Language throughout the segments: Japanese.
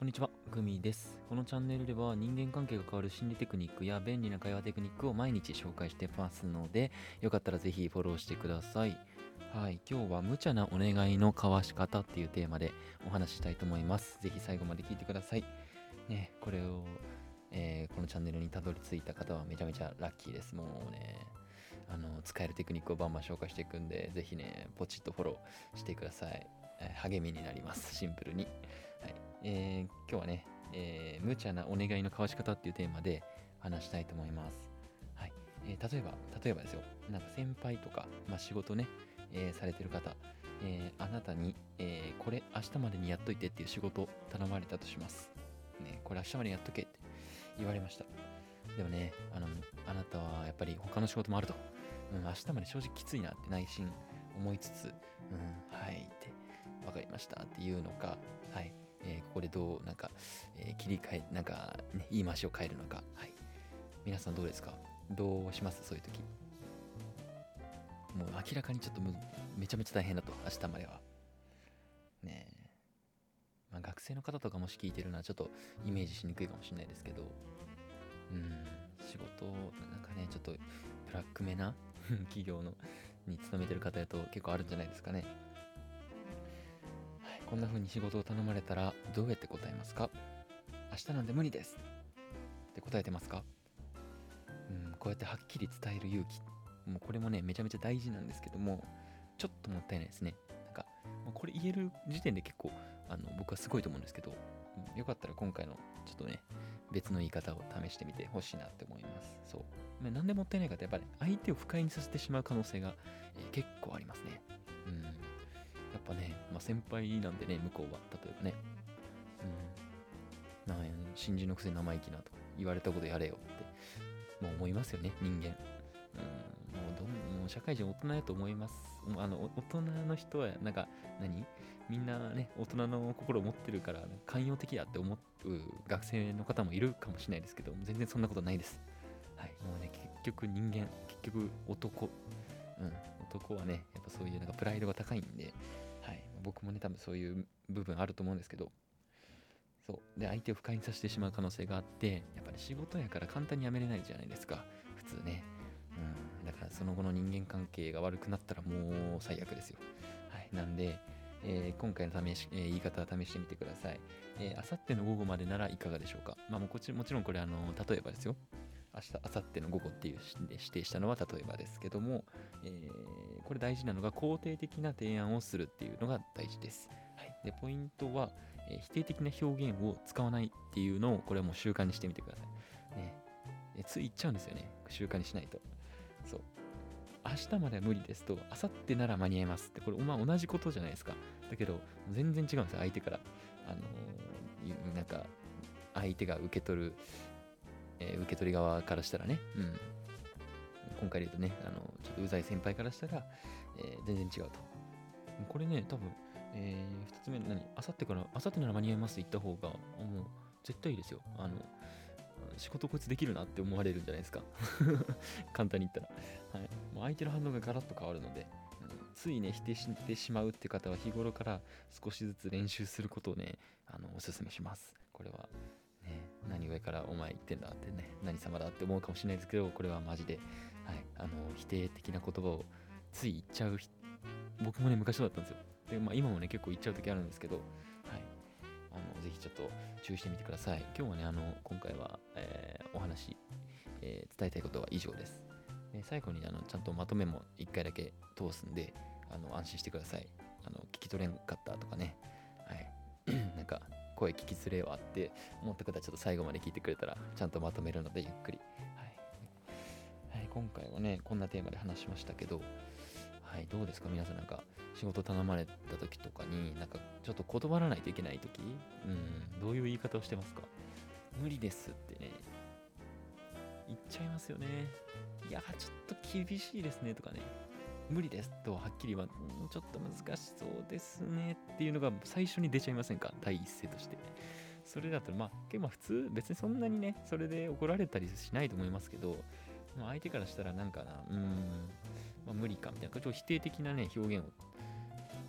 こんにちは、グミです。このチャンネルでは人間関係が変わる心理テクニックや便利な会話テクニックを毎日紹介してますので、よかったらぜひフォローしてください。はい、今日は無茶なお願いの交わし方っていうテーマでお話ししたいと思います。ぜひ最後まで聞いてください。ね、これを、えーこのチャンネルにたどり着いた方はめちゃめちゃラッキーです。もうね、あの使えるテクニックをバンバン紹介していくんで、ぜひね、ポチッとフォローしてください。えー励みになります。シンプルに。はいえー今日はね、えー無茶なお願いの交わし方っていうテーマで話したいと思います。はいえー例えば、例えばですよ、なんか先輩とか、まあ、仕事ね、えーされてる方、えーあなたに、えーこれ明日までにやっといてっていう仕事頼まれたとします。ね、これ明日までやっとけって言われました。でもね、あのあなたはやっぱり他の仕事もあると。うん、明日まで正直きついなって内心思いつつ、うん、はいって、わかりましたっていうのか、はい、えーここでどう、なんか、えー切り替え、なんか、ね、言い回しを変えるのか、はい。皆さんどうですか？どうします？そういう時。もう明らかにちょっとむめちゃめちゃ大変だと、明日までは。ねえ。まあ、学生の方とかもし聞いてるのはちょっとイメージしにくいかもしれないですけど、うん、仕事、なんかね、ちょっとブラックめな 企業のに勤めてる方だと結構あるんじゃないですかね。こんな風に仕事を頼まれたらどうやって答えますか？明日なんで無理ですって答えてますか？うん、こうやってはっきり伝える勇気。もうこれもね、めちゃめちゃ大事なんですけども、ちょっともったいないですね。なんか、これ言える時点で結構、あの僕はすごいと思うんですけど、よかったら今回のちょっとね、別の言い方を試してみてほしいなって思います。そう。まあなんでもったいないかって、やっぱり相手を不快にさせてしまう可能性が、えー結構ありますね。うん。やっぱね、まあ、先輩なんでね、向こうは、例えばね、うん。なんや新人のくせに生意気なとか言われたことやれよって、もう思いますよね、人間。うん。もうどん、もう社会人大人やと思います。あの、大人の人は、なんか、何？みんなね、大人の心を持ってるから、寛容的だって思う学生の方もいるかもしれないですけど、全然そんなことないです。はい。もうね、結局人間、結局男、うん、男はね、やっぱそういうなんかプライドが高いんで、はい。僕もね、多分そういう部分あると思うんですけど、そう。で、相手を不快にさせてしまう可能性があって、やっぱり仕事やから簡単に辞めれないじゃないですか、普通ね。うん。だからその後の人間関係が悪くなったらもう最悪ですよ。はい。なんで、えー今回の試し、えー言い方を試してみてください。えー、あさっての午後までならいかがでしょうか。まあもうこっちもちろんこれあの例えばですよ。明日、あさっての午後っていう指定したのは例えばですけども、えーこれ大事なのが肯定的な提案をするっていうのが大事です。はい、でポイントは、えー否定的な表現を使わないっていうのをこれはもう習慣にしてみてください。ね、えつい言っちゃうんですよね。習慣にしないと。そう。明日までは無理ですと、明後日なら間に合いますって、これ、まあ、同じことじゃないですか。だけど、全然違うんですよ、相手から。あのーなんか、相手が受け取る、えー受け取り側からしたらね、うん。今回で言うとね、あのちょっとうざい先輩からしたら、えー全然違うと。これね、多分、えー2つ目、何？明後日から、明後日なら間に合いますって言った方が、もう、絶対いいですよ。あの、仕事こいつできるなって思われるんじゃないですか。簡単に言ったら。はい。もう相手の反応がガラッと変わるので、ついね、否定してしまうって方は日頃から少しずつ練習することをね、あの、おすすめします。これは、何上からお前言ってんだってね、何様だって思うかもしれないですけど、これはマジで、はい、あの、否定的な言葉をつい言っちゃう、僕もね、昔そうだったんですよ。で、まあ今もね、結構言っちゃう時あるんですけど、はい。あの、ぜひちょっと注意してみてください。今日はね、あの、今回は、えーお話、えー伝えたいことは以上です。で最後にあのちゃんとまとめも1回だけ通すんで、あの安心してください。あの聞き取れんかったとかね、声聞きづれえわって思った方はちょっと最後まで聞いてくれたら、ちゃんとまとめるのでゆっくり。はい。はい、今回はね、こんなテーマで話しましたけど、はい、どうですか？皆さんなんか仕事頼まれた時とかになんかちょっと断らないといけない時？うんどういう言い方をしてますか？無理ですってね。言っちゃいますよね。いやちょっと厳しいですねとかね。無理ですとはっきりはうんちょっと難しそうですねっていうのが最初に出ちゃいませんか？第一声として。それだったらまあ結構普通別にそんなにねそれで怒られたりしないと思いますけど相手からしたらなんかなうんまあ、無理かみたいな、ちょっと否定的なね、表現を、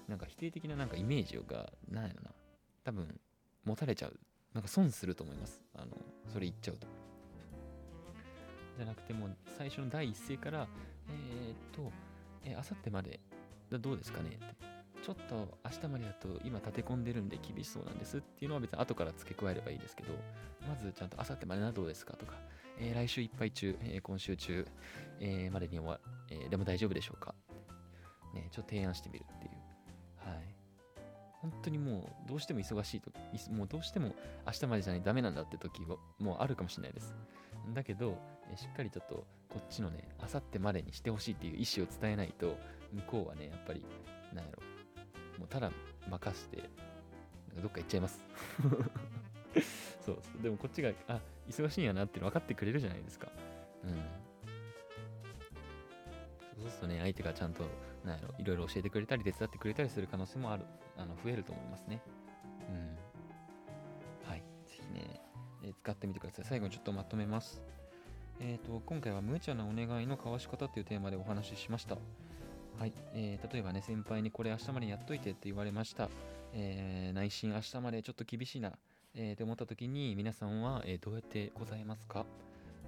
なんか否定的ななんかイメージが、なんやろな、多分、持たれちゃう。なんか損すると思います。あのそれ言っちゃうと。じゃなくてもう最初の第一声からえー、っとえあさってまで？どうですかね？ってちょっと明日までだと今立て込んでるんで厳しそうなんですっていうのは別に後から付け加えればいいですけど、まずちゃんと明後日までならどうですかとか、えー、来週いっぱい中、えー、今週中、えー、までには、えでも大丈夫でしょうか？ね、ちょっと提案してみるっていう。はい。本当にもうどうしても忙しいと、もうどうしても明日までじゃないダメなんだって時はもうあるかもしれないです。だけど、えしっかりちょっとこっちのね、明後日までにしてほしいっていう意思を伝えないと、向こうはね、やっぱり、なんやろ、もうただ任して、どっか行っちゃいます。そうでもこっちが、あ、忙しいんやなって分かってくれるじゃないですか。うん。そうするとね、相手がちゃんと、なんやろ、いろいろ教えてくれたり、手伝ってくれたりする可能性もある、あの増えると思いますね。うん。え、使ってみてください。最後にちょっとまとめます。えっ、ー、と、今回は無茶なお願いの交わし方っていうテーマでお話ししました。はい、えー、例えばね、先輩にこれ明日までやっといてって言われました。えー、内心明日までちょっと厳しいな、えー、って思った時に皆さんは、え、どうやって答えますか？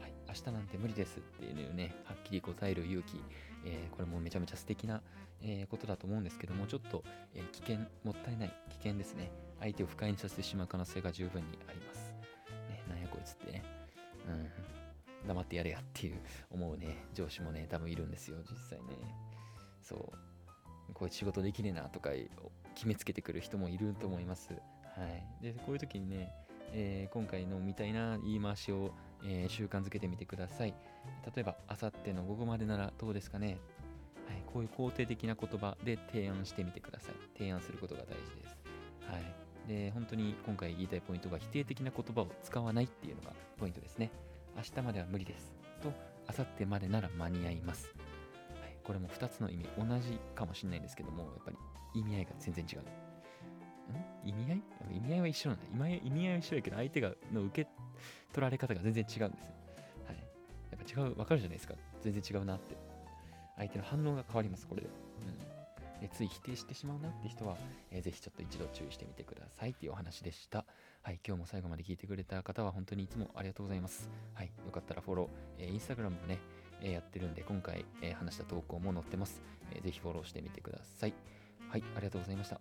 はい、明日なんて無理ですっていうね、はっきり答える勇気、えー、これもめちゃめちゃ素敵な、えー、ことだと思うんですけども、ちょっと、えー、危険、もったいない、危険ですね。相手を不快にさせてしまう可能性が十分にあります。つってね。うん。黙ってやれやっていう思うね、上司もね、多分いるんですよ、実際ね。そうこういう仕事できねえなとか決めつけてくる人もいると思います。はい、でこういう時にね、えー、今回のみたいな言い回しを、えー、習慣づけてみてください。例えば、あさっての午後までならどうですかね、はい、こういう肯定的な言葉で提案してみてください。提案することが大事です。はい、で本当に今回言いたいポイントが否定的な言葉を使わないっていうのがポイントですね。明日までは無理です。と、あさってまでなら間に合います。はいこれも2つの意味同じかもしれないんですけども、やっぱり意味合いが全然違う。ん？意味合い？意味合いは一緒なんだ。意味合い意味合いは一緒だけど、相手がの受け取られ方が全然違うんですよ。はい。やっぱ違う、わかるじゃないですか。全然違うなって。相手の反応が変わります、これで。うん。えつい否定してしまうなって人は、えー、ぜひちょっと一度注意してみてくださいっていうお話でした。はい、今日も最後まで聞いてくれた方は本当にいつもありがとうございます。はい、よかったらフォロー、えー、インスタグラムもね、えやってるんで、今回、え話した投稿も載ってます、えー。ぜひフォローしてみてください。はい、ありがとうございました。